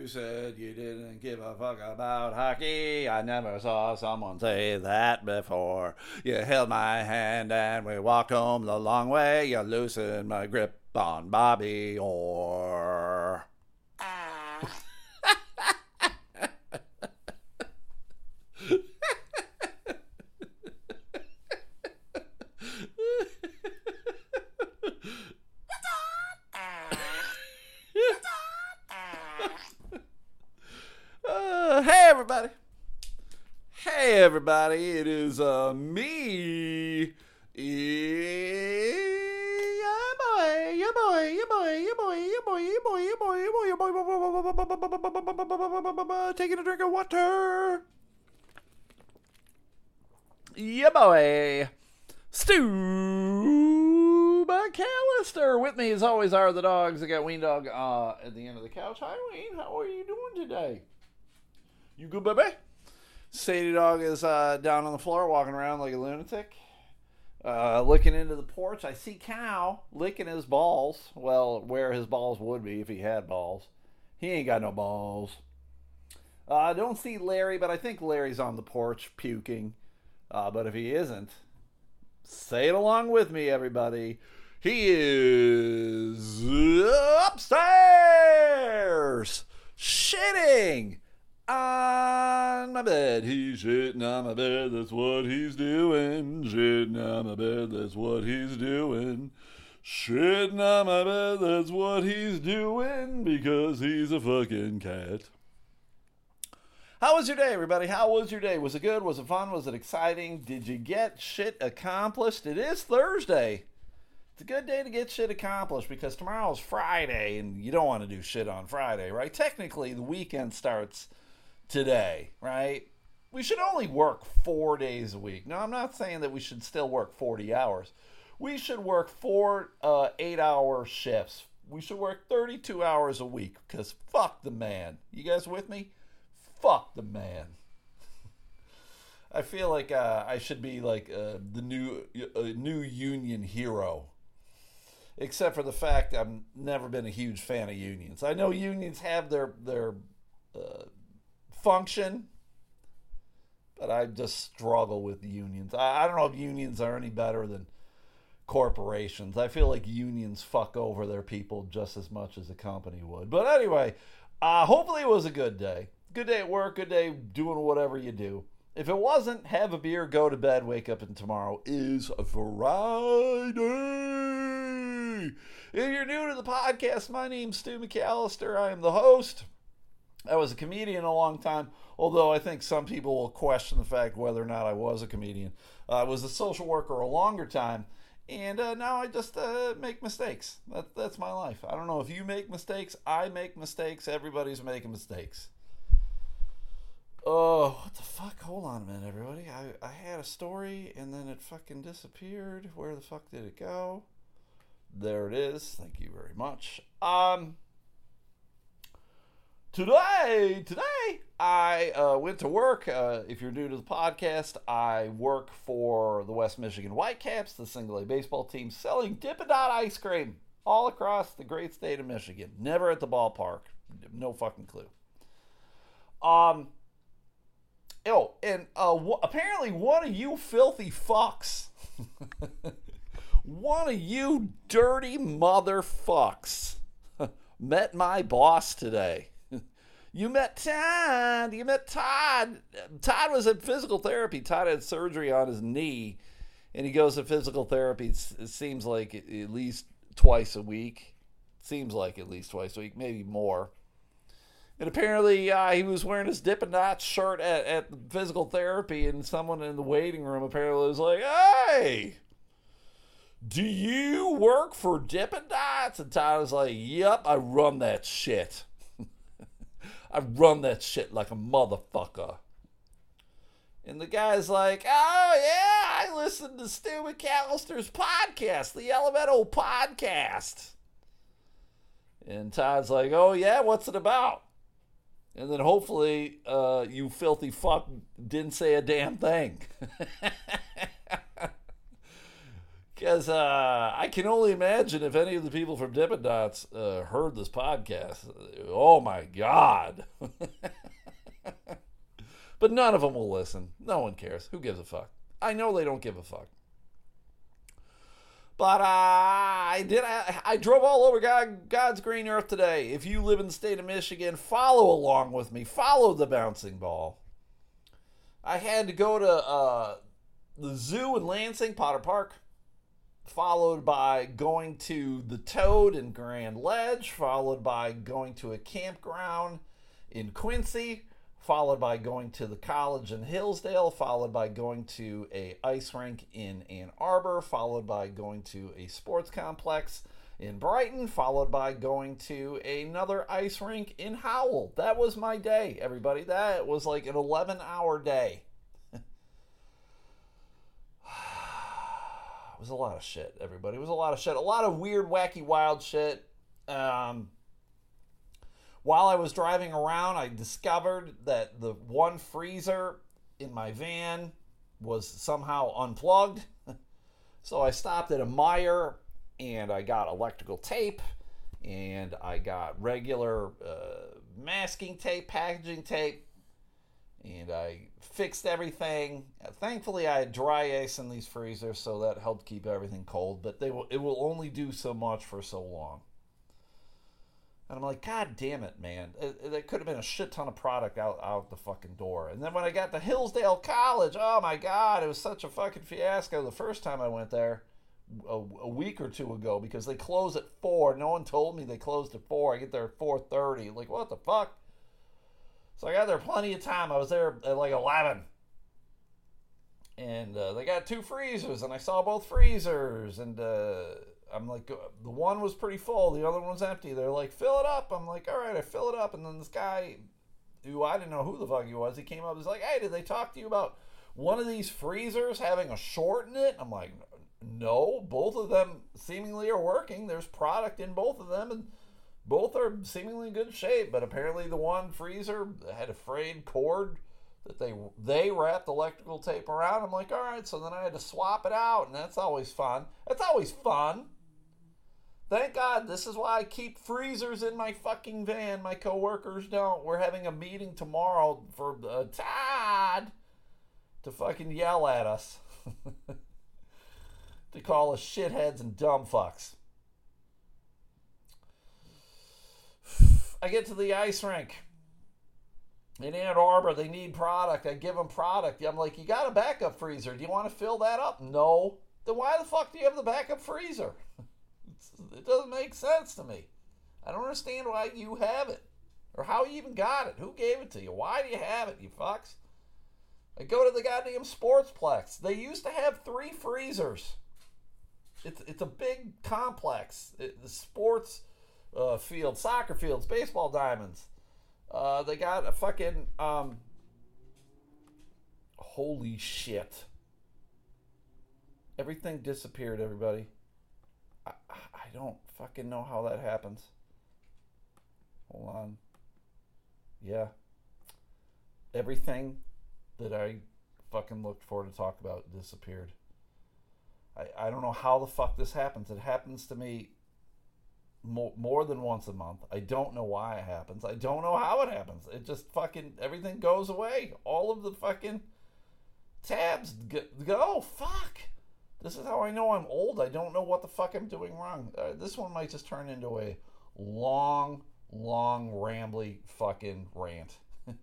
You said you didn't give a fuck about hockey. I never saw someone say that before. You held my hand and we walked home the long way. You loosened my grip on Bobby Orr. Uh, hey everybody. Hey everybody, it is uh me. Yeah, boy, yeah, boy, yeah, boy, yeah, boy, yeah, boy, yeah, boy, yeah, boy, yeah, boy, yeah, boy, boy, taking a drink of water. Yeah, boy. Stu McAllister. With me, as always, are the dogs. I got Ween Dog uh, at the end of the couch. Hi, Ween. How are you doing today? You good, baby? Sadie Dog is uh, down on the floor, walking around like a lunatic. Uh, looking into the porch, I see Cow licking his balls. Well, where his balls would be if he had balls. He ain't got no balls. Uh, I don't see Larry, but I think Larry's on the porch puking. Uh, but if he isn't, say it along with me, everybody. He is upstairs shitting on my bed. He's shitting on my bed. That's what he's doing. Shitting on my bed. That's what he's doing. Shitting on my bed. That's what he's doing because he's a fucking cat. How was your day, everybody? How was your day? Was it good? Was it fun? Was it exciting? Did you get shit accomplished? It is Thursday. It's a good day to get shit accomplished because tomorrow's Friday and you don't want to do shit on Friday, right? Technically, the weekend starts today, right? We should only work four days a week. Now, I'm not saying that we should still work 40 hours. We should work four uh, eight hour shifts. We should work 32 hours a week because fuck the man. You guys with me? Fuck the man. I feel like uh, I should be like uh, the new uh, new union hero, except for the fact I've never been a huge fan of unions. I know unions have their their uh, function, but I just struggle with unions. I, I don't know if unions are any better than corporations. I feel like unions fuck over their people just as much as a company would. But anyway, uh, hopefully it was a good day. Good day at work, good day doing whatever you do. If it wasn't, have a beer, go to bed, wake up, and tomorrow is a Friday. If you're new to the podcast, my name's Stu McAllister. I am the host. I was a comedian a long time, although I think some people will question the fact whether or not I was a comedian. Uh, I was a social worker a longer time, and uh, now I just uh, make mistakes. That, that's my life. I don't know if you make mistakes. I make mistakes. Everybody's making mistakes. Oh, what the fuck? Hold on a minute, everybody. I, I had a story and then it fucking disappeared. Where the fuck did it go? There it is. Thank you very much. Um, today, today, I uh, went to work. Uh, if you're new to the podcast, I work for the West Michigan Whitecaps, the single A baseball team, selling Dippin' Dot ice cream all across the great state of Michigan. Never at the ballpark. No fucking clue. Um, Oh, and uh, apparently one of you filthy fucks, one of you dirty motherfucks, met my boss today. You met Todd. You met Todd. Todd was at physical therapy. Todd had surgery on his knee, and he goes to physical therapy. It seems like at least twice a week. Seems like at least twice a week, maybe more. And apparently, uh, he was wearing his Dippin' Dots shirt at, at physical therapy, and someone in the waiting room apparently was like, Hey, do you work for Dippin' Dots? And Todd was like, Yep, I run that shit. I run that shit like a motherfucker. And the guy's like, Oh, yeah, I listened to Stu McAllister's podcast, the Elemental Podcast. And Todd's like, Oh, yeah, what's it about? And then hopefully, uh, you filthy fuck didn't say a damn thing. Because uh, I can only imagine if any of the people from Dippin' Dots uh, heard this podcast. Oh my God. but none of them will listen. No one cares. Who gives a fuck? I know they don't give a fuck. But uh, I did. I, I drove all over God, God's green earth today. If you live in the state of Michigan, follow along with me. Follow the bouncing ball. I had to go to uh, the zoo in Lansing, Potter Park, followed by going to the Toad in Grand Ledge, followed by going to a campground in Quincy, followed by going to the college in Hillsdale, followed by going to a ice rink in Ann Arbor, followed by going to a sports complex in Brighton, followed by going to another ice rink in Howell. That was my day, everybody. That was like an 11 hour day. Was a lot of shit, everybody. It was a lot of shit. A lot of weird, wacky, wild shit. Um, while I was driving around, I discovered that the one freezer in my van was somehow unplugged. so I stopped at a Meijer and I got electrical tape and I got regular uh, masking tape, packaging tape, and I fixed everything. Thankfully, I had dry ice in these freezers, so that helped keep everything cold. But they will, it will only do so much for so long. And I'm like, God damn it, man. Uh, uh, there could have been a shit ton of product out, out the fucking door. And then when I got to Hillsdale College, oh my God, it was such a fucking fiasco the first time I went there a, a week or two ago because they close at 4. No one told me they closed at 4. I get there at 4.30. Like, what the fuck? So I got there plenty of time. I was there at like 11. And uh, they got two freezers, and I saw both freezers. And... Uh, I'm like, uh, the one was pretty full, the other one was empty. They're like, fill it up. I'm like, all right, I fill it up. And then this guy, who I didn't know who the fuck he was, he came up. He's like, hey, did they talk to you about one of these freezers having a short in it? I'm like, no, both of them seemingly are working. There's product in both of them, and both are seemingly in good shape. But apparently, the one freezer had a frayed cord that they they wrapped electrical tape around. I'm like, all right. So then I had to swap it out, and that's always fun. That's always fun. Thank God, this is why I keep freezers in my fucking van. My coworkers don't. We're having a meeting tomorrow for uh, Todd to fucking yell at us. to call us shitheads and dumb fucks. I get to the ice rink in Ann Arbor. They need product. I give them product. I'm like, you got a backup freezer. Do you want to fill that up? No. Then why the fuck do you have the backup freezer? it doesn't make sense to me. I don't understand why you have it or how you even got it. Who gave it to you? Why do you have it, you fucks? I go to the goddamn Sportsplex. They used to have three freezers. It's it's a big complex. It, the sports uh, field, soccer fields, baseball diamonds. Uh, they got a fucking um. Holy shit! Everything disappeared. Everybody. I, I don't fucking know how that happens. Hold on. Yeah. Everything that I fucking looked for to talk about disappeared. I, I don't know how the fuck this happens. It happens to me more, more than once a month. I don't know why it happens. I don't know how it happens. It just fucking everything goes away. All of the fucking tabs go. Fuck. This is how I know I'm old. I don't know what the fuck I'm doing wrong. Uh, this one might just turn into a long, long, rambly fucking rant.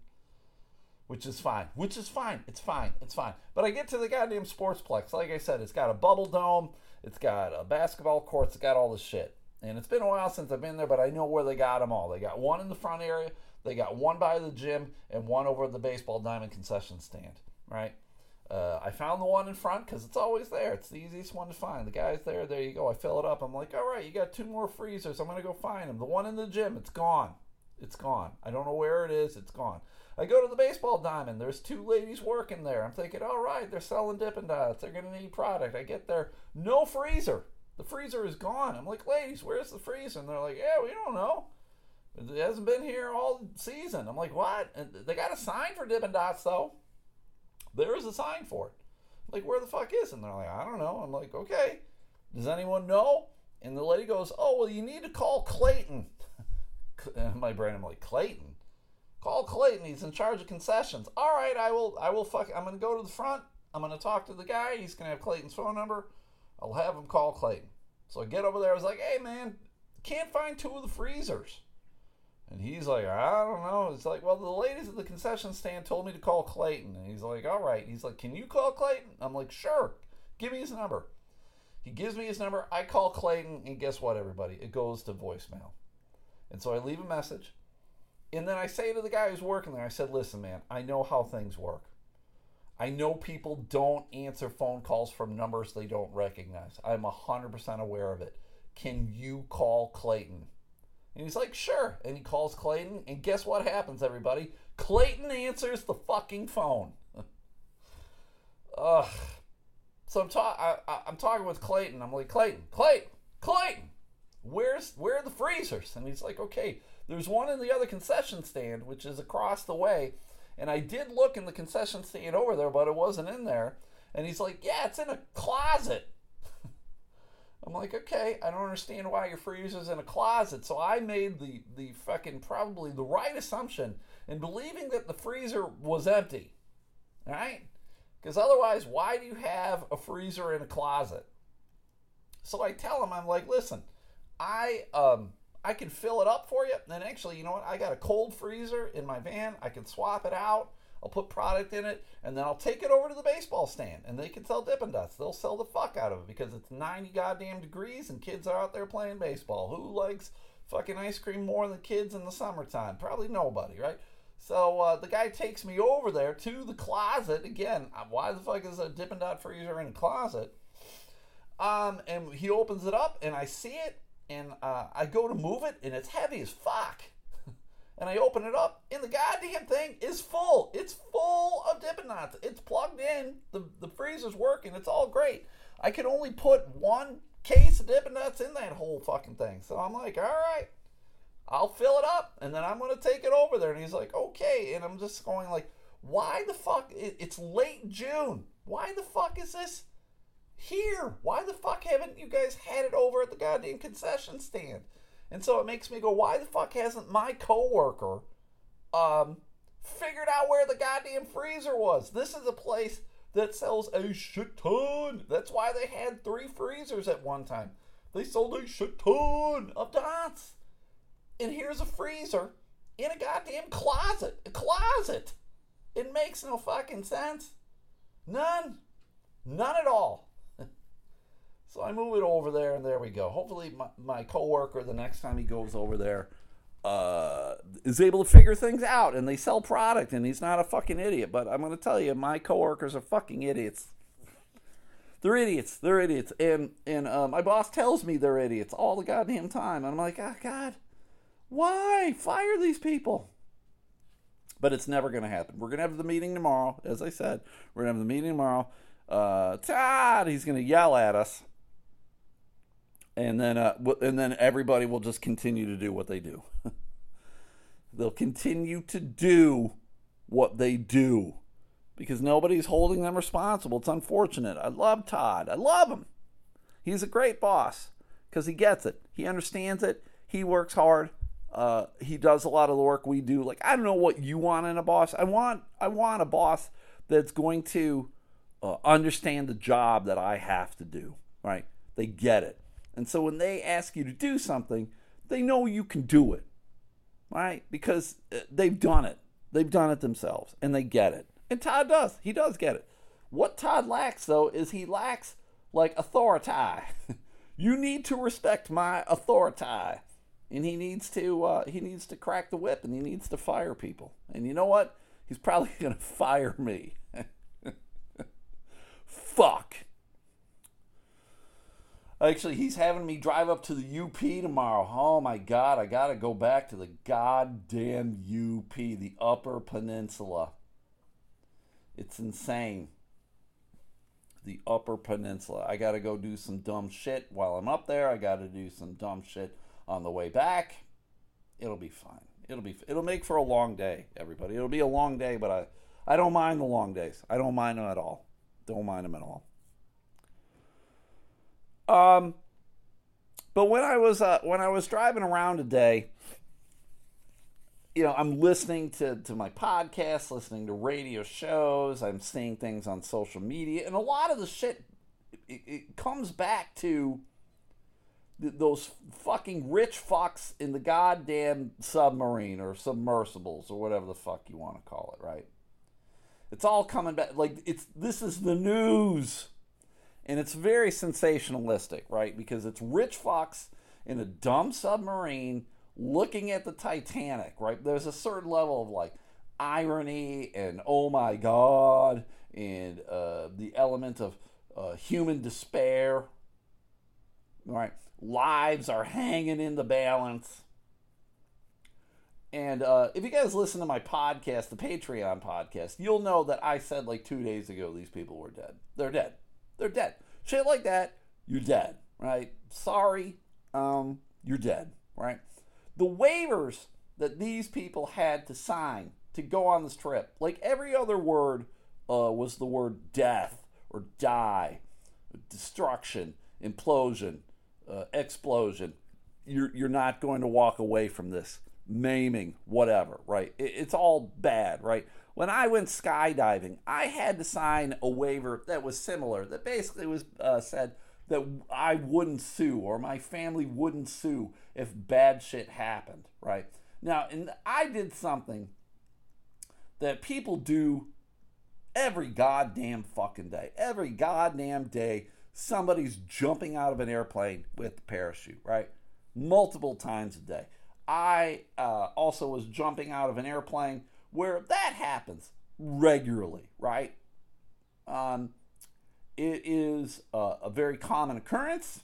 Which is fine. Which is fine. It's fine. It's fine. But I get to the goddamn sportsplex. Like I said, it's got a bubble dome. It's got a basketball court. It's got all this shit. And it's been a while since I've been there, but I know where they got them all. They got one in the front area. They got one by the gym and one over the baseball diamond concession stand. Right. Uh, I found the one in front because it's always there. It's the easiest one to find. The guy's there. There you go. I fill it up. I'm like, all right, you got two more freezers. I'm gonna go find them. The one in the gym, it's gone. It's gone. I don't know where it is. It's gone. I go to the baseball diamond. There's two ladies working there. I'm thinking, all right, they're selling Dippin' Dots. They're gonna need product. I get there, no freezer. The freezer is gone. I'm like, ladies, where's the freezer? And they're like, yeah, we don't know. It hasn't been here all season. I'm like, what? And they got a sign for Dippin' Dots though. There is a sign for it. I'm like, where the fuck is? And they're like, I don't know. I'm like, okay. Does anyone know? And the lady goes, Oh, well, you need to call Clayton. my brain, I'm like, Clayton? Call Clayton. He's in charge of concessions. All right, I will. I will. Fuck. I'm gonna go to the front. I'm gonna talk to the guy. He's gonna have Clayton's phone number. I'll have him call Clayton. So I get over there. I was like, Hey, man, can't find two of the freezers. And he's like, I don't know. It's like, well, the ladies at the concession stand told me to call Clayton. And he's like, all right. He's like, can you call Clayton? I'm like, sure. Give me his number. He gives me his number. I call Clayton, and guess what, everybody? It goes to voicemail. And so I leave a message. And then I say to the guy who's working there, I said, listen, man, I know how things work. I know people don't answer phone calls from numbers they don't recognize. I'm 100% aware of it. Can you call Clayton? And he's like, sure. And he calls Clayton, and guess what happens, everybody? Clayton answers the fucking phone. Ugh. So I'm, ta- I, am talking with Clayton. I'm like, Clayton, Clayton, Clayton, where's where are the freezers? And he's like, okay, there's one in the other concession stand, which is across the way. And I did look in the concession stand over there, but it wasn't in there. And he's like, yeah, it's in a closet. I'm like, okay, I don't understand why your freezer's in a closet. So I made the the fucking probably the right assumption in believing that the freezer was empty. All right? Because otherwise, why do you have a freezer in a closet? So I tell him, I'm like, listen, I um I can fill it up for you. And actually, you know what? I got a cold freezer in my van. I can swap it out. I'll put product in it, and then I'll take it over to the baseball stand, and they can sell Dippin' Dots. They'll sell the fuck out of it because it's 90 goddamn degrees, and kids are out there playing baseball. Who likes fucking ice cream more than kids in the summertime? Probably nobody, right? So uh, the guy takes me over there to the closet. Again, uh, why the fuck is a Dippin' Dot freezer in a closet? Um, and he opens it up, and I see it, and uh, I go to move it, and it's heavy as fuck and I open it up, and the goddamn thing is full. It's full of Dippin' Dots. It's plugged in. The, the freezer's working. It's all great. I can only put one case of Dippin' Dots in that whole fucking thing. So I'm like, all right, I'll fill it up, and then I'm to take it over there. And he's like, okay. And I'm just going like, why the fuck? It's late June. Why the fuck is this here? Why the fuck haven't you guys had it over at the goddamn concession stand? And so it makes me go, why the fuck hasn't my coworker um, figured out where the goddamn freezer was? This is a place that sells a shit ton. That's why they had three freezers at one time. They sold a shit ton of dots. And here's a freezer in a goddamn closet. A closet. It makes no fucking sense. None. None at all. So I move it over there, and there we go. Hopefully, my, my coworker, the next time he goes over there, uh, is able to figure things out, and they sell product, and he's not a fucking idiot. But I'm going to tell you, my coworkers are fucking idiots. They're idiots. They're idiots, and and uh, my boss tells me they're idiots all the goddamn time. And I'm like, oh God, why fire these people? But it's never going to happen. We're going to have the meeting tomorrow, as I said. We're going to have the meeting tomorrow. Uh, Todd, he's going to yell at us and then uh, and then everybody will just continue to do what they do. They'll continue to do what they do because nobody's holding them responsible. It's unfortunate. I love Todd. I love him. He's a great boss because he gets it. He understands it. He works hard. Uh, he does a lot of the work we do. Like I don't know what you want in a boss. I want I want a boss that's going to uh, understand the job that I have to do. Right? They get it. And so when they ask you to do something, they know you can do it, right? Because uh, they've done it. They've done it themselves and they get it. And Todd does. He does get it. What Todd lacks, though, is he lacks like authority. you need to respect my authority. And he needs to uh, he needs to crack the whip and he needs to fire people. And you know what? He's probably gonna fire me. Fuck. Actually, he's having me drive up to the UP tomorrow. Oh my God, I got to go back to the goddamn UP, the Upper Peninsula. It's insane. The Upper Peninsula. I got to go do some dumb shit while I'm up there. I got to do some dumb shit on the way back. It'll be fine. It'll be. It'll make for a long day, everybody. It'll be a long day, but I, I don't mind the long days. I don't mind them at all. Don't mind them at all. Um, but when I was uh, when I was driving around today, you know, I'm listening to to my podcast, listening to radio shows, I'm seeing things on social media, and a lot of the shit it, it comes back to th- those fucking rich fucks in the goddamn submarine or submersibles or whatever the fuck you want to call it, right? It's all coming back like it's this is the news. And it's very sensationalistic, right? Because it's rich Fox in a dumb submarine looking at the Titanic, right? There's a certain level of like irony and oh my god and uh, the element of uh, human despair, right? Lives are hanging in the balance. And uh, if you guys listen to my podcast, the Patreon podcast, you'll know that I said like two days ago these people were dead. They're dead. They're dead. Shit like that, you're dead, right? Sorry, um, you're dead, right? The waivers that these people had to sign to go on this trip, like every other word uh, was the word death or die, destruction, implosion, uh, explosion. You're, you're not going to walk away from this maiming, whatever, right? It, it's all bad, right? When I went skydiving, I had to sign a waiver that was similar, that basically was uh, said that I wouldn't sue or my family wouldn't sue if bad shit happened, right? Now, and I did something that people do every goddamn fucking day. Every goddamn day, somebody's jumping out of an airplane with a parachute, right? Multiple times a day. I uh, also was jumping out of an airplane where that happens regularly, right? Um, it is a, a very common occurrence,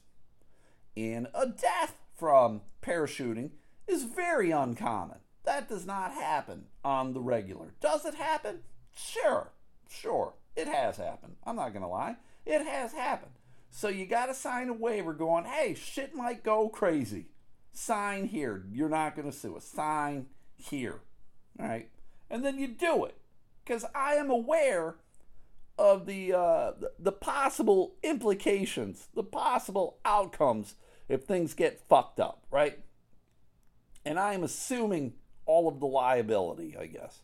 and a death from parachuting is very uncommon. That does not happen on the regular. Does it happen? Sure, sure. It has happened. I'm not going to lie. It has happened. So you got to sign a waiver going, hey, shit might go crazy. Sign here. You're not going to sue us. Sign here. All right. And then you do it. Because I am aware of the, uh, the possible implications, the possible outcomes if things get fucked up, right? And I am assuming all of the liability, I guess.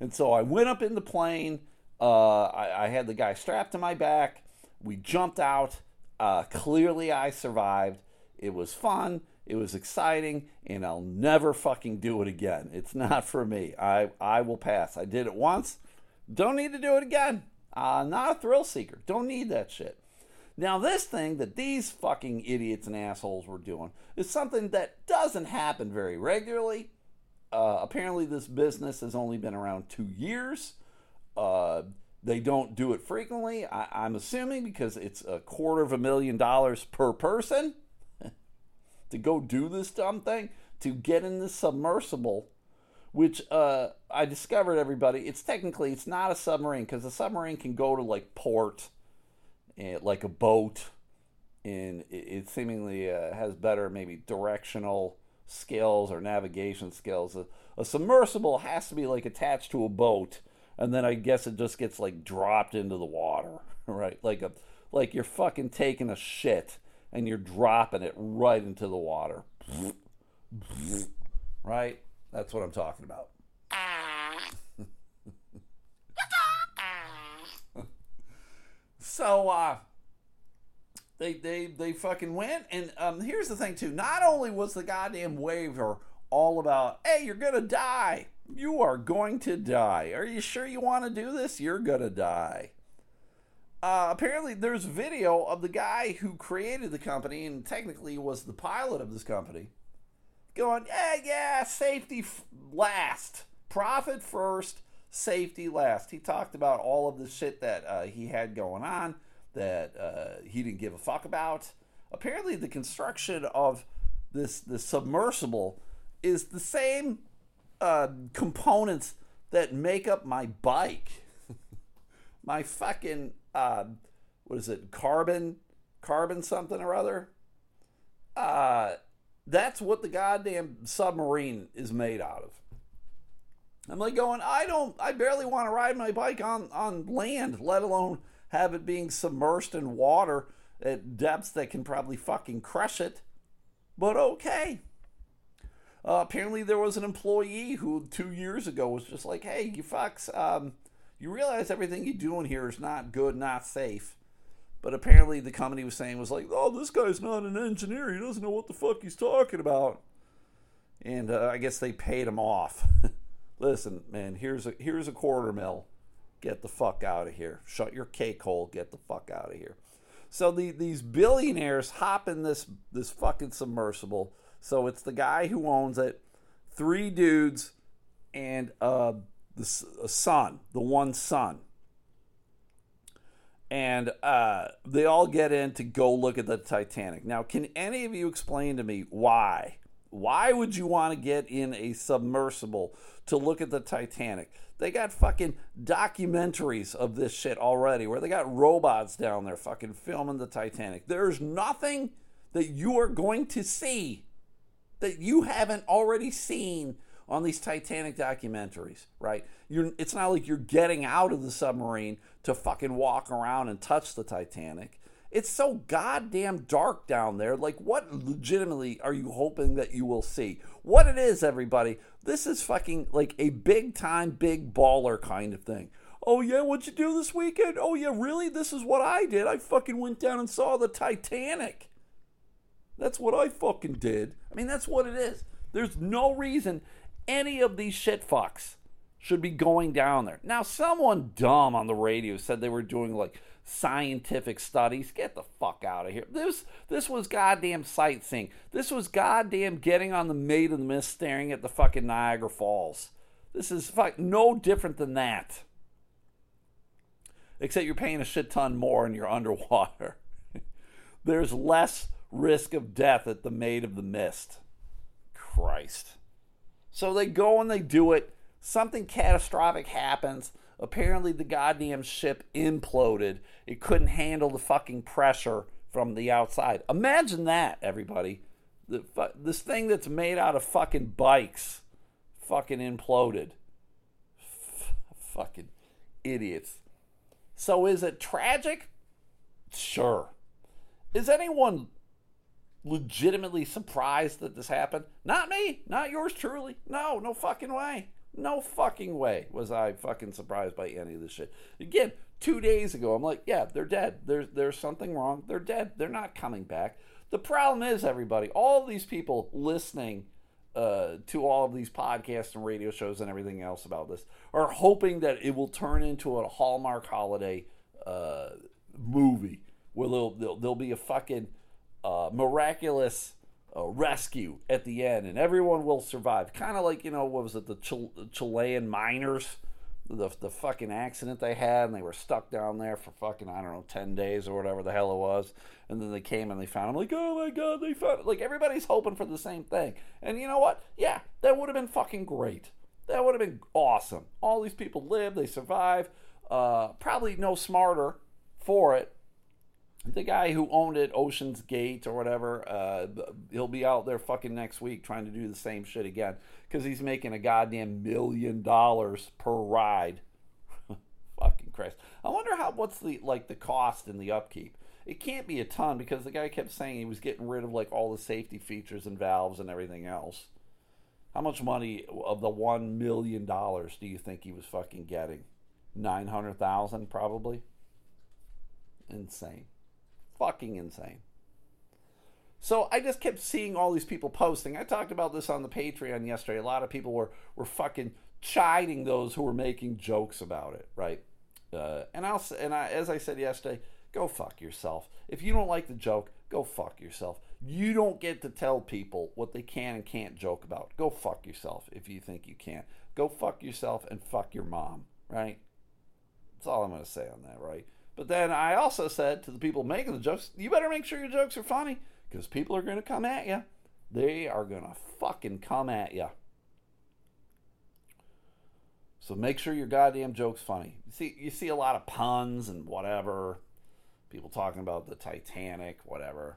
And so I went up in the plane. Uh, I, I, had the guy strapped to my back. We jumped out. Uh, clearly, I survived. It was fun. It was exciting, and I'll never fucking do it again. It's not for me. I I will pass. I did it once. Don't need to do it again. Uh, not a thrill seeker. Don't need that shit. Now, this thing that these fucking idiots and assholes were doing is something that doesn't happen very regularly. Uh, apparently, this business has only been around two years. Uh, they don't do it frequently. I, am assuming because it's a quarter of a million dollars per person to go do this dumb thing, to get in this submersible which uh, I discovered everybody. It's technically it's not a submarine because a submarine can go to like port, and, eh, like a boat, and it, it seemingly uh, has better maybe directional skills or navigation skills. A, a, submersible has to be like attached to a boat, and then I guess it just gets like dropped into the water, right? Like a like you're fucking taking a shit and you're dropping it right into the water, right? That's what I'm talking about. so uh they they they fucking went and um here's the thing too. Not only was the goddamn waiver all about, "Hey, you're going to die. You are going to die. Are you sure you want to do this? You're going to die." Uh, apparently, there's video of the guy who created the company and technically was the pilot of this company going, yeah, yeah, safety f- last, profit first, safety last. He talked about all of the shit that uh, he had going on that uh, he didn't give a fuck about. Apparently, the construction of this the submersible is the same uh, components that make up my bike. my fucking uh, what is it? Carbon, carbon something or other. Uh, that's what the goddamn submarine is made out of. I'm like going, I don't, I barely want to ride my bike on, on land, let alone have it being submersed in water at depths that can probably fucking crush it. But okay. Uh, apparently, there was an employee who two years ago was just like, "Hey, you fucks, um, you realize everything you're doing here is not good, not safe." But apparently, the company was saying was like, "Oh, this guy's not an engineer. He doesn't know what the fuck he's talking about." And uh, I guess they paid him off. Listen, man, here's a here's a quarter mil. Get the fuck out of here. Shut your cake hole. Get the fuck out of here. So the, these billionaires hop in this this fucking submersible. So it's the guy who owns it, three dudes, and uh, the son, the one son. And uh, they all get in to go look at the Titanic. Now, can any of you explain to me why? Why would you want to get in a submersible to look at the Titanic? They got fucking documentaries of this shit already where they got robots down there fucking filming the Titanic. There's nothing that you are going to see that you haven't already seen on these Titanic documentaries, right? You're, it's not like you're getting out of the submarine to fucking walk around and touch the Titanic. It's so goddamn dark down there. Like, what legitimately are you hoping that you will see? What it is, everybody, this is fucking like a big time, big baller kind of thing. Oh, yeah, what'd you do this weekend? Oh, yeah, really? This is what I did. I fucking went down and saw the Titanic. That's what I fucking did. I mean, that's what it is. There's no reason any of these shit fucks should be going down there. Now, someone dumb on the radio said they were doing like scientific studies. Get the fuck out of here. This this was goddamn sightseeing. This was goddamn getting on the Maid of the Mist staring at the fucking Niagara Falls. This is fuck no different than that. Except you're paying a shit ton more and you're underwater. There's less risk of death at the Maid of the Mist. Christ. So they go and they do it. Something catastrophic happens Apparently, the goddamn ship imploded. It couldn't handle the fucking pressure from the outside. Imagine that, everybody. The, this thing that's made out of fucking bikes fucking imploded. F- fucking idiots. So, is it tragic? Sure. Is anyone legitimately surprised that this happened? Not me. Not yours truly. No, no fucking way. No fucking way was I fucking surprised by any of this shit. Again, two days ago, I'm like, yeah, they're dead. There's there's something wrong. They're dead. They're not coming back. The problem is, everybody, all these people listening uh, to all of these podcasts and radio shows and everything else about this are hoping that it will turn into a Hallmark holiday uh, movie where there'll, there'll, there'll be a fucking uh, miraculous uh, rescue at the end, and everyone will survive. Kind of like you know, what was it, the Chilean miners, the the fucking accident they had, and they were stuck down there for fucking I don't know ten days or whatever the hell it was, and then they came and they found them. Like, oh my god, they found it. Like everybody's hoping for the same thing, and you know what? Yeah, that would have been fucking great. That would have been awesome. All these people live, they survive. Uh, probably no smarter for it the guy who owned it, Ocean's Gate or whatever, uh, he'll be out there fucking next week trying to do the same shit again because he's making a goddamn million dollars per ride. fucking Christ! I wonder how what's the like the cost and the upkeep. It can't be a ton because the guy kept saying he was getting rid of like all the safety features and valves and everything else. How much money of the one million dollars do you think he was fucking getting? Nine hundred thousand, probably. Insane fucking insane. So I just kept seeing all these people posting. I talked about this on the Patreon yesterday. A lot of people were were fucking chiding those who were making jokes about it, right? Uh, and I'll and I, as I said yesterday, go fuck yourself. If you don't like the joke, go fuck yourself. You don't get to tell people what they can and can't joke about. Go fuck yourself if you think you can't. Go fuck yourself and fuck your mom, right? That's all I'm going to say on that, right? But then I also said to the people making the jokes, you better make sure your jokes are funny because people are going to come at you. They are going to fucking come at you. So make sure your goddamn joke's funny. You see, you see a lot of puns and whatever. People talking about the Titanic, whatever.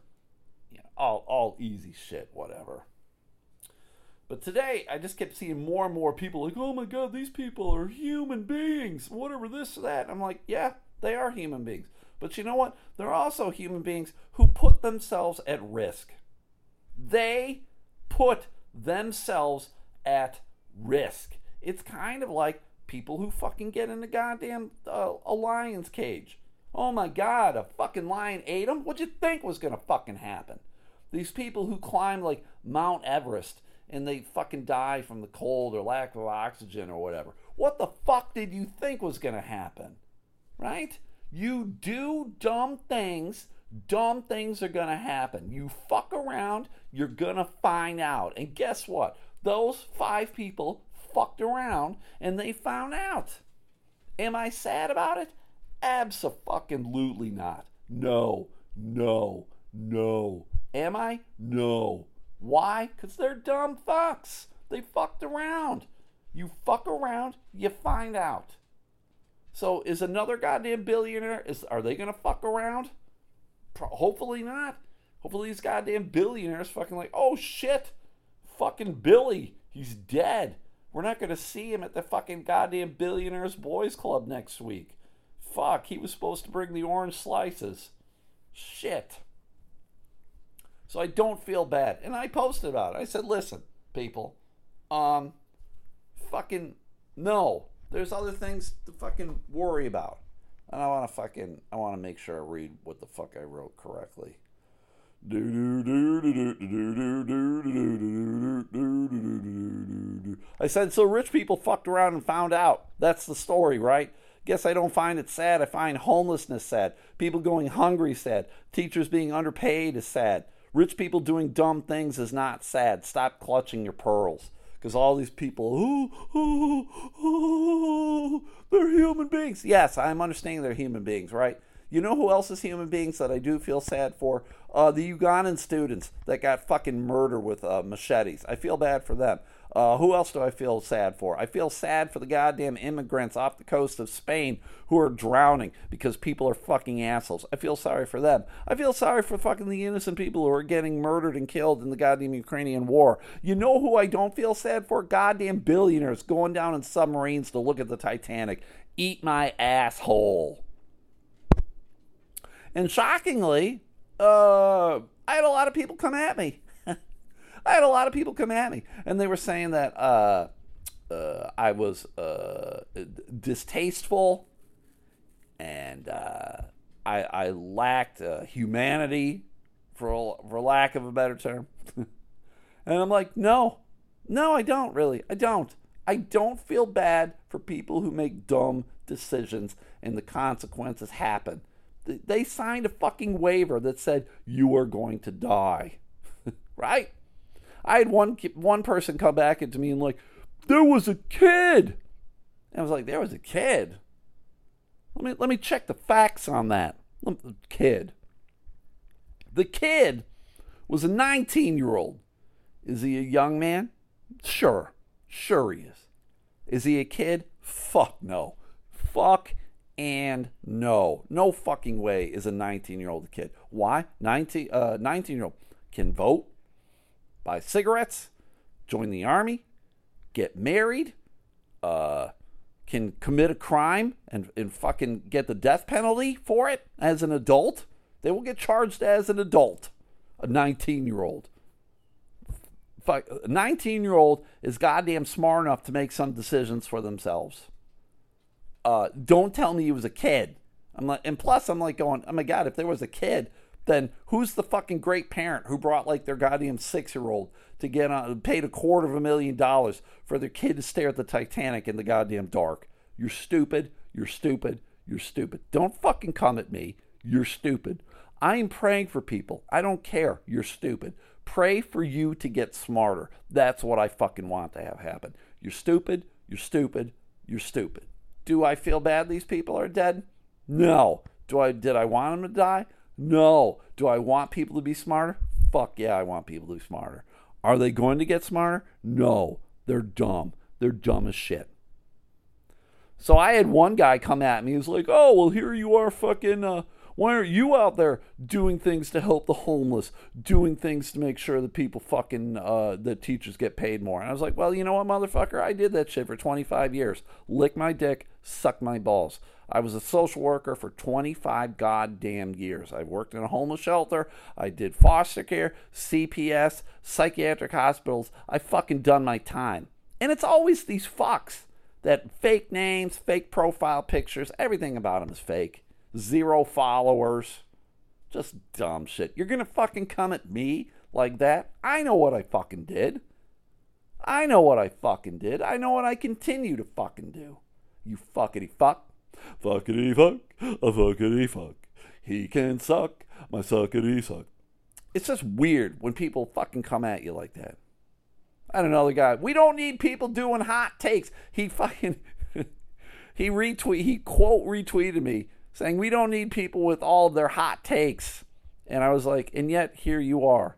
You know, all all easy shit, whatever. But today, I just kept seeing more and more people like, "Oh my god, these people are human beings." Whatever this, that. I'm like, yeah, they are human beings. But you know what? They're also human beings who put themselves at risk. They put themselves at risk. It's kind of like people who fucking get in a goddamn uh, a lion's cage. Oh my god, a fucking lion ate them? What'd you think was gonna fucking happen? These people who climb like Mount Everest and they fucking die from the cold or lack of oxygen or whatever. What the fuck did you think was gonna happen? Right? You do dumb things, dumb things are gonna happen. You fuck around, you're gonna find out. And guess what? Those five people fucked around and they found out. Am I sad about it? Absolutely not. No, no, no. Am I? No. Why? Because they're dumb fucks. They fucked around. You fuck around, you find out. So is another goddamn billionaire? Is are they gonna fuck around? Pro- hopefully not. Hopefully these goddamn billionaires fucking like, oh shit, fucking Billy, he's dead. We're not gonna see him at the fucking goddamn billionaires boys club next week. Fuck, he was supposed to bring the orange slices. Shit. So I don't feel bad. And I posted about it. I said, listen, people, um, fucking no. There's other things to fucking worry about. And I want to fucking, I want to make sure I read what the fuck I wrote correctly. I said, so rich people fucked around and found out. That's the story, right? Guess I don't find it sad. I find homelessness sad. People going hungry sad. Teachers being underpaid is sad. Rich people doing dumb things is not sad. Stop clutching your pearls. Because all these people, oh, oh, oh, they're human beings. Yes, I'm understanding they're human beings, right? You know who else is human beings that I do feel sad for? Uh, the Ugandan students that got fucking murdered with uh, machetes. I feel bad for them. Uh, who else do I feel sad for? I feel sad for the goddamn immigrants off the coast of Spain who are drowning because people are fucking assholes. I feel sorry for them. I feel sorry for fucking the innocent people who are getting murdered and killed in the goddamn Ukrainian war. You know who I don't feel sad for? Goddamn billionaires going down in submarines to look at the Titanic. Eat my asshole. And shockingly, uh, I had a lot of people come at me. I had a lot of people come at me, and they were saying that uh, uh, I was uh, distasteful and uh, I, I, lacked uh, humanity, for for lack of a better term. and I'm like, no, no, I don't really. I don't. I don't feel bad for people who make dumb decisions and the consequences happen. They signed a fucking waiver that said you are going to die, right? I had one one person come back into me and like, there was a kid. And I was like, there was a kid. Let me let me check the facts on that. Kid. The kid was a 19 year old. Is he a young man? Sure. Sure he is. Is he a kid? Fuck no. Fuck and no. No fucking way is a 19 year old a kid. Why? 19 uh, 19 year old can vote, buy cigarettes, join the army, get married, uh, can commit a crime and, and fucking get the death penalty for it as an adult. They will get charged as an adult, a 19 year old. A 19 year old is goddamn smart enough to make some decisions for themselves. Uh, don't tell me he was a kid. I'm like, and plus, I'm like going, oh my god, if there was a kid, then who's the fucking great parent who brought like their goddamn six year old to get on, paid a quarter of a million dollars for their kid to stare at the Titanic in the goddamn dark? You're stupid. You're stupid. You're stupid. Don't fucking come at me. You're stupid. I am praying for people. I don't care. You're stupid. Pray for you to get smarter. That's what I fucking want to have happen. You're stupid. You're stupid. You're stupid. Do I feel bad these people are dead? No. Do I did I want them to die? No. Do I want people to be smarter? Fuck yeah, I want people to be smarter. Are they going to get smarter? No. They're dumb. They're dumb as shit. So I had one guy come at me. He was like, "Oh, well, here you are, fucking. Uh, Why aren't you out there doing things to help the homeless, doing things to make sure that people fucking, uh, that teachers get paid more? And I was like, well, you know what, motherfucker? I did that shit for 25 years. Lick my dick, suck my balls. I was a social worker for 25 goddamn years. I worked in a homeless shelter. I did foster care, CPS, psychiatric hospitals. I fucking done my time. And it's always these fucks that fake names, fake profile pictures, everything about them is fake. Zero followers. Just dumb shit. You're gonna fucking come at me like that? I know what I fucking did. I know what I fucking did. I know what I continue to fucking do. You fuckity fuck. Fuckity fuck. A fuckity fuck. He can suck. My suckity suck. It's just weird when people fucking come at you like that. And another guy, we don't need people doing hot takes. He fucking he retweet he quote retweeted me saying we don't need people with all their hot takes. And I was like, and yet here you are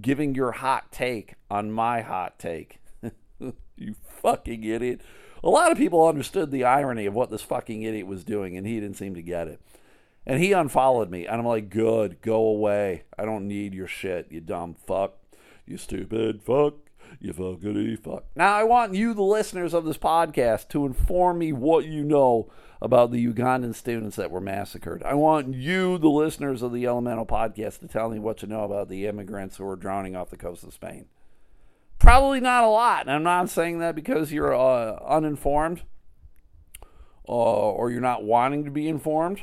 giving your hot take on my hot take. you fucking idiot. A lot of people understood the irony of what this fucking idiot was doing, and he didn't seem to get it. And he unfollowed me, and I'm like, good, go away. I don't need your shit, you dumb fuck. You stupid fuck. You fuckity fuck. Now, I want you, the listeners of this podcast, to inform me what you know about the Ugandan students that were massacred. I want you, the listeners of the Elemental podcast, to tell me what you know about the immigrants who are drowning off the coast of Spain. Probably not a lot. And I'm not saying that because you're uh, uninformed uh, or you're not wanting to be informed.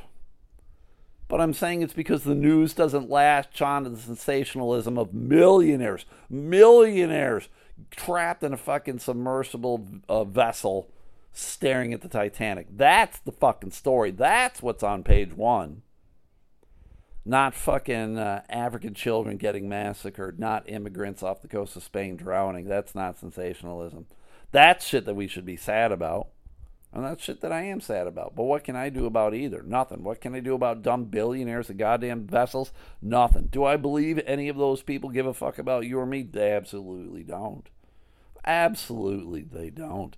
But I'm saying it's because the news doesn't latch on to the sensationalism of millionaires, millionaires trapped in a fucking submersible uh, vessel staring at the Titanic. That's the fucking story. That's what's on page one. Not fucking uh, African children getting massacred, not immigrants off the coast of Spain drowning. That's not sensationalism. That's shit that we should be sad about. And that's shit that I am sad about. But what can I do about either? Nothing. What can I do about dumb billionaires and goddamn vessels? Nothing. Do I believe any of those people give a fuck about you or me? They absolutely don't. Absolutely, they don't.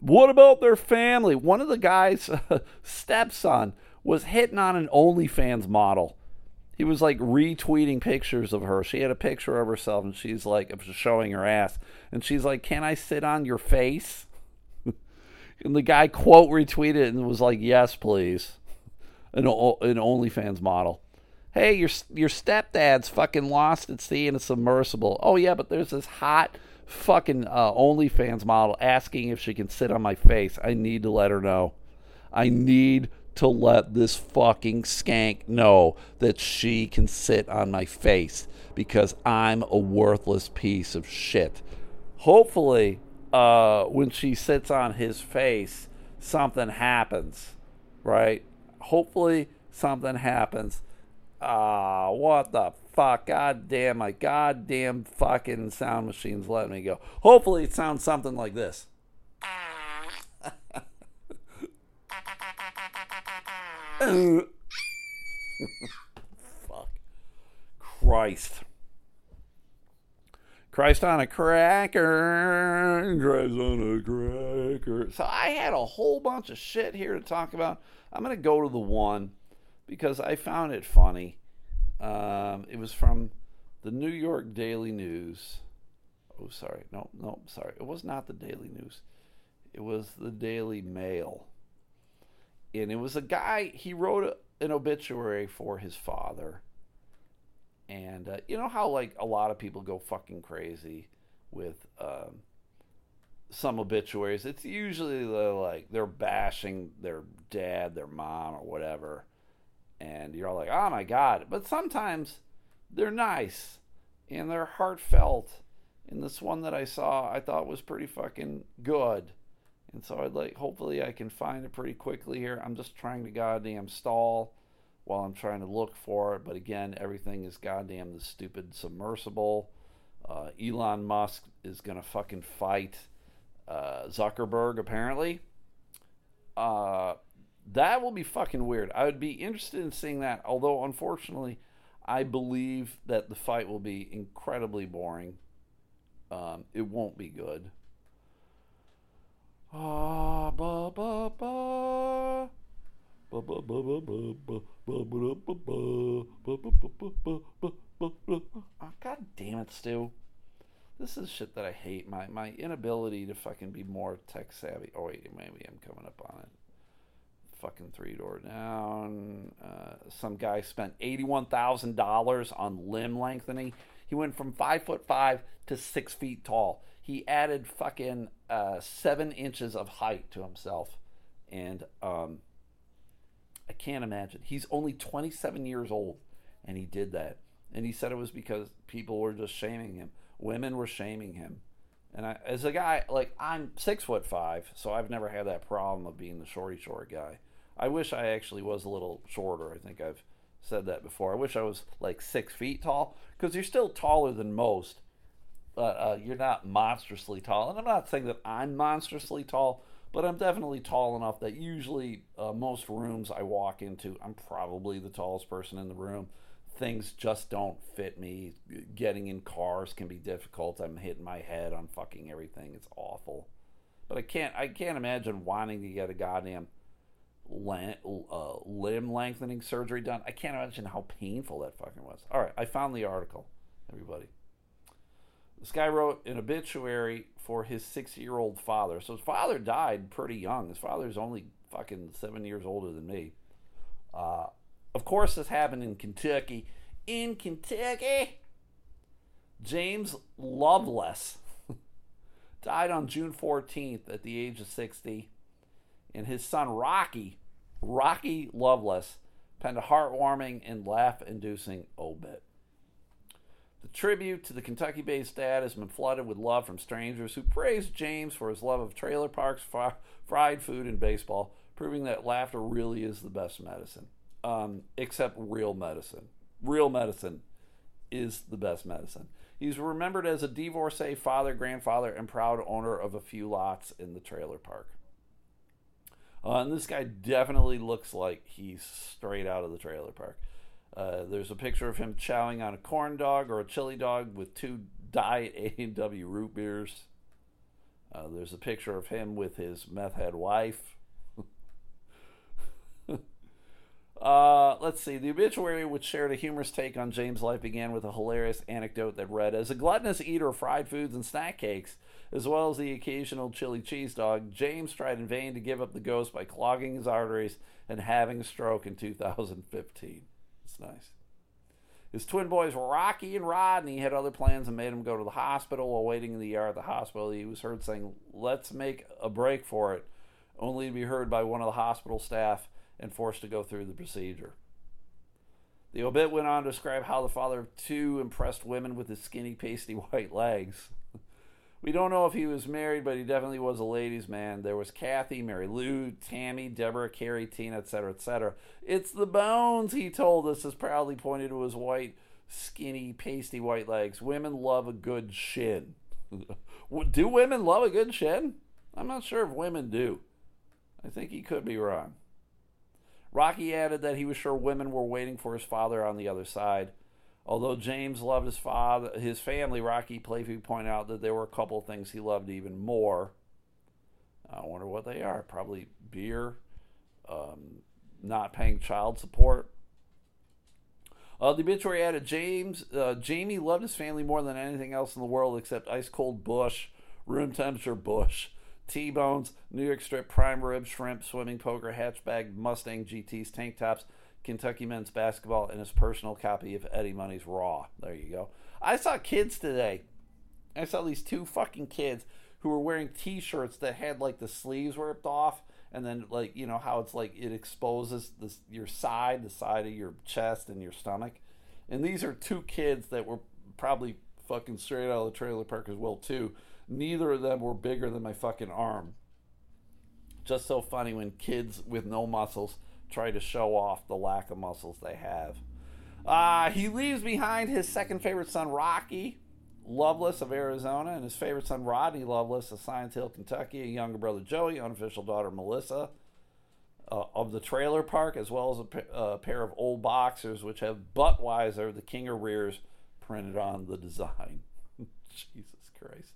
What about their family? One of the guy's stepson was hitting on an OnlyFans model he was like retweeting pictures of her. She had a picture of herself and she's like showing her ass. And she's like, Can I sit on your face? and the guy quote retweeted and was like, Yes, please. An, an OnlyFans model. Hey, your your stepdad's fucking lost at sea in a submersible. Oh yeah, but there's this hot fucking uh, OnlyFans model asking if she can sit on my face. I need to let her know. I need to let this fucking skank know that she can sit on my face because I'm a worthless piece of shit. Hopefully, uh, when she sits on his face, something happens, right? Hopefully, something happens. Ah, what the fuck? God damn, my goddamn fucking sound machine's letting me go. Hopefully, it sounds something like this. Fuck. Christ. Christ on a cracker. Christ on a cracker. So I had a whole bunch of shit here to talk about. I'm going to go to the one because I found it funny. Um, it was from the New York Daily News. Oh, sorry. No, no, sorry. It was not the Daily News. It was the Daily Mail and it was a guy he wrote a, an obituary for his father and uh, you know how like a lot of people go fucking crazy with um, some obituaries it's usually like they're bashing their dad their mom or whatever and you're all like oh my god but sometimes they're nice and they're heartfelt and this one that i saw i thought was pretty fucking good and so I'd like, hopefully, I can find it pretty quickly here. I'm just trying to goddamn stall while I'm trying to look for it. But again, everything is goddamn the stupid submersible. Uh, Elon Musk is going to fucking fight uh, Zuckerberg, apparently. Uh, that will be fucking weird. I would be interested in seeing that, although, unfortunately, I believe that the fight will be incredibly boring. Um, it won't be good. Ah, ba ba ba. Oh, God damn it, Stu. This is shit that I hate. My my inability to fucking be more tech savvy. Oh wait, maybe I'm coming up on it. Fucking three door down. Uh, some guy spent eighty one thousand dollars on limb lengthening. He went from five foot five to six feet tall. He added fucking uh, seven inches of height to himself, and um, I can't imagine. He's only twenty seven years old, and he did that. And he said it was because people were just shaming him women were shaming him. And I, as a guy, like I'm six foot five, so I've never had that problem of being the shorty short guy. I wish I actually was a little shorter. I think I've said that before. I wish I was like six feet tall because you're still taller than most, uh, you're not monstrously tall. And I'm not saying that I'm monstrously tall, but I'm definitely tall enough that usually uh, most rooms I walk into, I'm probably the tallest person in the room things just don't fit me. Getting in cars can be difficult. I'm hitting my head on fucking everything. It's awful. But I can't I can't imagine wanting to get a goddamn uh, limb lengthening surgery done. I can't imagine how painful that fucking was. All right, I found the article, everybody. This guy wrote an obituary for his six year old father. So his father died pretty young. His father's only fucking seven years older than me. Uh, of course, this happened in Kentucky. In Kentucky, James Loveless died on June 14th at the age of 60. And his son, Rocky, Rocky Loveless, penned a heartwarming and laugh inducing obit. The tribute to the Kentucky based dad has been flooded with love from strangers who praise James for his love of trailer parks, fr- fried food, and baseball, proving that laughter really is the best medicine um, except real medicine. Real medicine is the best medicine. He's remembered as a divorcee, father, grandfather, and proud owner of a few lots in the trailer park. Uh, and this guy definitely looks like he's straight out of the trailer park. Uh, there's a picture of him chowing on a corn dog or a chili dog with two diet A&W root beers. Uh, there's a picture of him with his meth head wife. Uh, let's see. The obituary, which shared a humorous take on James' life, began with a hilarious anecdote that read As a gluttonous eater of fried foods and snack cakes, as well as the occasional chili cheese dog, James tried in vain to give up the ghost by clogging his arteries and having a stroke in 2015. It's nice. His twin boys, Rocky and Rodney, had other plans and made him go to the hospital. While waiting in the ER at the hospital, he was heard saying, Let's make a break for it, only to be heard by one of the hospital staff and forced to go through the procedure. The obit went on to describe how the father of two impressed women with his skinny, pasty white legs. We don't know if he was married, but he definitely was a ladies' man. There was Kathy, Mary Lou, Tammy, Deborah, Carrie, Tina, etc., etc. It's the bones, he told us, as proudly pointed to his white, skinny, pasty white legs. Women love a good shin. do women love a good shin? I'm not sure if women do. I think he could be wrong. Rocky added that he was sure women were waiting for his father on the other side. Although James loved his father, his family, Rocky playfully pointed out that there were a couple of things he loved even more. I wonder what they are. Probably beer, um, not paying child support. Uh, the obituary added James uh, Jamie loved his family more than anything else in the world except ice cold Busch, room temperature Busch, T-bones, New York strip, prime rib, shrimp, swimming, poker, hatchback, Mustang GTs, tank tops, Kentucky men's basketball, and his personal copy of Eddie Money's Raw. There you go. I saw kids today. I saw these two fucking kids who were wearing T-shirts that had like the sleeves ripped off, and then like you know how it's like it exposes this your side, the side of your chest and your stomach. And these are two kids that were probably fucking straight out of the trailer park as well too Neither of them were bigger than my fucking arm. Just so funny when kids with no muscles try to show off the lack of muscles they have. Uh, he leaves behind his second favorite son, Rocky Loveless of Arizona, and his favorite son, Rodney Loveless of Science Hill, Kentucky, a younger brother, Joey, unofficial daughter, Melissa. Uh, of the trailer park, as well as a, a, pair of old boxers which have Budweiser, the king of rears, printed on the design. Jesus Christ.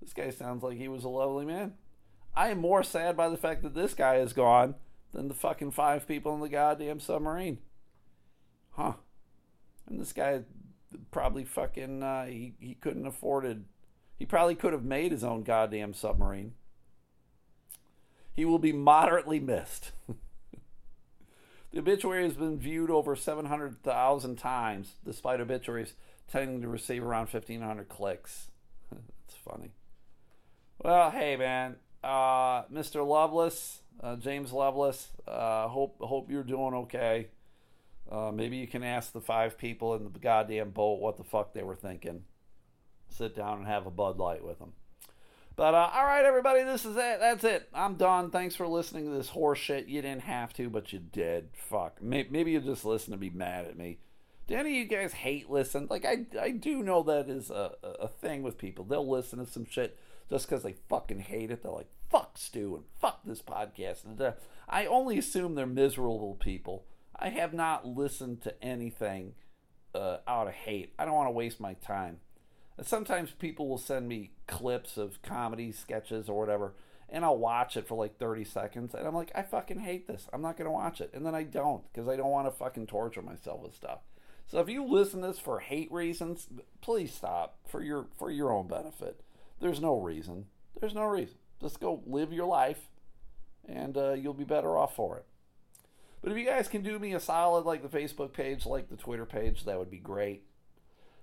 This guy sounds like he was a lovely man. I am more sad by the fact that this guy is gone than the fucking five people in the goddamn submarine. Huh. And this guy probably fucking, uh, he, he couldn't afford it. He probably could have made his own goddamn submarine. He will be moderately missed. the obituary has been viewed over 700,000 times, despite obituaries tending to receive around 1,500 clicks. It's funny. Well, hey, man. Uh, Mr. Loveless, uh, James Loveless, uh, hope, hope you're doing okay. Uh, maybe you can ask the five people in the goddamn boat what the fuck they were thinking. Sit down and have a Bud Light with them. But uh, all right, everybody, this is it. That's it. I'm done. Thanks for listening to this horse shit. You didn't have to, but you did. Fuck. Maybe you just listen to be mad at me. Do any of you guys hate listen? Like I, I do know that is a, a thing with people. They'll listen to some shit just because they fucking hate it. They're like, "Fuck Stu" and "Fuck this podcast." And I only assume they're miserable people. I have not listened to anything uh, out of hate. I don't want to waste my time. Sometimes people will send me clips of comedy sketches or whatever, and I'll watch it for like 30 seconds, and I'm like, I fucking hate this. I'm not going to watch it. And then I don't because I don't want to fucking torture myself with stuff. So if you listen to this for hate reasons, please stop for your for your own benefit. There's no reason. There's no reason. Just go live your life, and uh, you'll be better off for it. But if you guys can do me a solid, like the Facebook page, like the Twitter page, that would be great.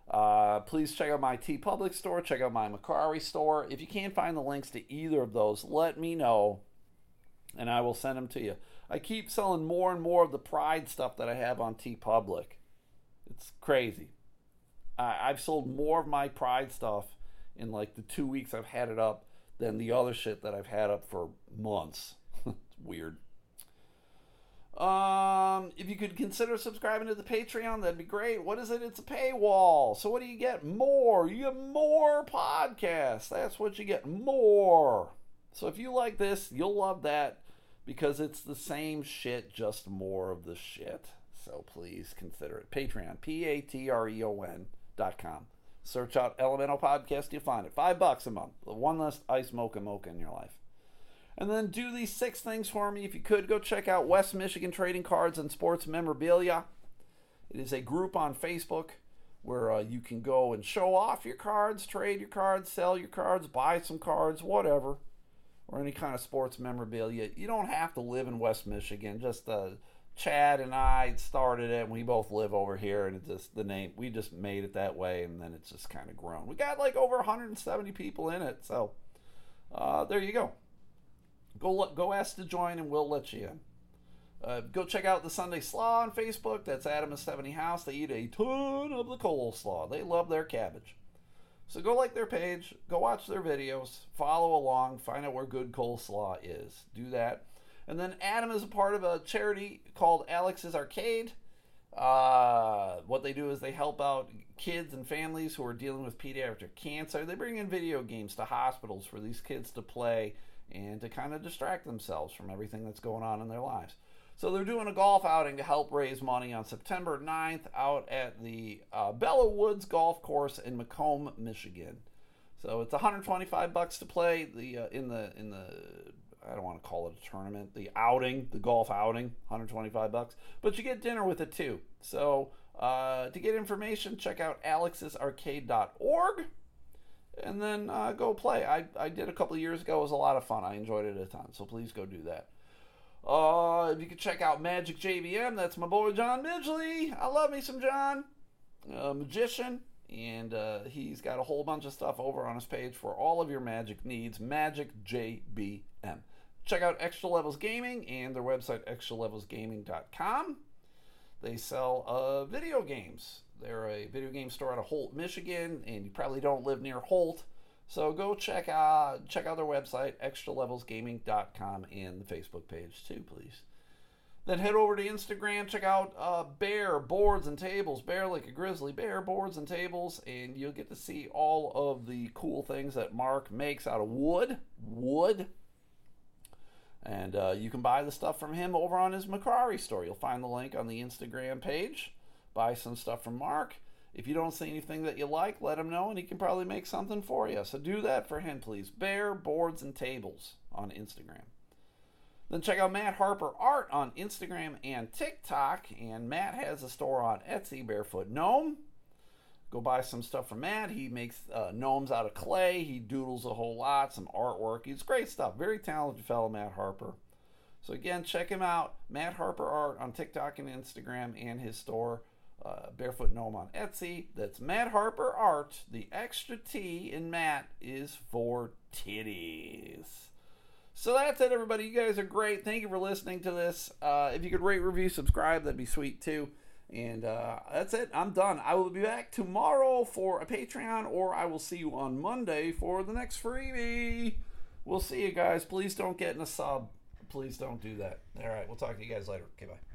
Uh, please check out my TeePublic store. Check out my Mercari store. If you can't find the links to either of those, let me know, and I will send them to you. I keep selling more and more of the Pride stuff that I have on TeePublic. It's crazy. I, I've sold more of my Pride stuff in like the two weeks I've had it up than the other shit that I've had up for months. weird. Um, if you could consider subscribing to the Patreon, that'd be great. What is it? It's a paywall. So what do you get? More. You get more podcasts. That's what you get. More. So if you like this, you'll love that because it's the same shit, just more of the shit. So please consider it. Patreon, P A T R E O N dot com. Search out Elemental Podcast, you'll find it. Five bucks a month. One less ice mocha mocha in your life. And then do these six things for me. If you could, go check out West Michigan Trading Cards and Sports Memorabilia. It is a group on Facebook where uh, you can go and show off your cards, trade your cards, sell your cards, buy some cards, whatever, or any kind of sports memorabilia. You don't have to live in West Michigan. Just uh, Chad and I started it, we both live over here, and it just the name we just made it that way, and then it's just kind of grown. We got like over 170 people in it, so uh, there you go. Go look, go ask to join, and we'll let you in. Uh, go check out the Sunday Slaw on Facebook. That's Adam and Stephanie House. They eat a ton of the coleslaw. They love their cabbage. So go like their page, go watch their videos, follow along, find out where good coleslaw is. Do that. And then Adam is a part of a charity called Alex's Arcade. Uh, what they do is they help out kids and families who are dealing with pediatric cancer. They bring in video games to hospitals for these kids to play and to kind of distract themselves from everything that's going on in their lives. So they're doing a golf outing to help raise money on September 9th out at the uh, Bella Woods Golf Course in Macomb, Michigan. So it's 125 bucks to play the uh, in the in the I don't want to call it a tournament, the outing, the golf outing, 125 bucks, but you get dinner with it too. So uh, to get information, check out alexsarcade.org and then uh, go play. I, I did a couple years ago. It was a lot of fun. I enjoyed it a ton. So please go do that. Uh, if you could check out Magic JBM, that's my boy John Midgley. I love me some John, a magician, and uh, he's got a whole bunch of stuff over on his page for all of your magic needs. Magic JBM. Check out Extra Levels Gaming and their website extralevelsgaming.com. They sell uh, video games. They're a video game store out of Holt, Michigan, and you probably don't live near Holt. So go check out check out their website, extralevelsgaming.com, and the Facebook page too, please. Then head over to Instagram, check out uh, Bear Boards and Tables, Bear like a grizzly, Bear Boards and Tables, and you'll get to see all of the cool things that Mark makes out of wood. Wood. And uh, you can buy the stuff from him over on his Mercari store. You'll find the link on the Instagram page. Buy some stuff from Mark. If you don't see anything that you like, let him know and he can probably make something for you. So do that for him, please. Bear Boards and Tables on Instagram. Then check out Matt Harper Art on Instagram and TikTok. And Matt has a store on Etsy, Barefoot Gnome. Go buy some stuff from Matt. He makes uh, gnomes out of clay. He doodles a whole lot, some artwork. He's great stuff. Very talented fellow, Matt Harper. So again, check him out, Matt Harper Art on TikTok and Instagram, and his store, uh, Barefoot Gnome on Etsy. That's Matt Harper Art. The extra T in Matt is for titties. So that's it, everybody. You guys are great. Thank you for listening to this. Uh, if you could rate, review, subscribe, that'd be sweet too. And uh, that's it. I'm done. I will be back tomorrow for a Patreon, or I will see you on Monday for the next freebie. We'll see you guys. Please don't get in a sub please don't do that. All right, we'll talk to you guys later. Okay, bye.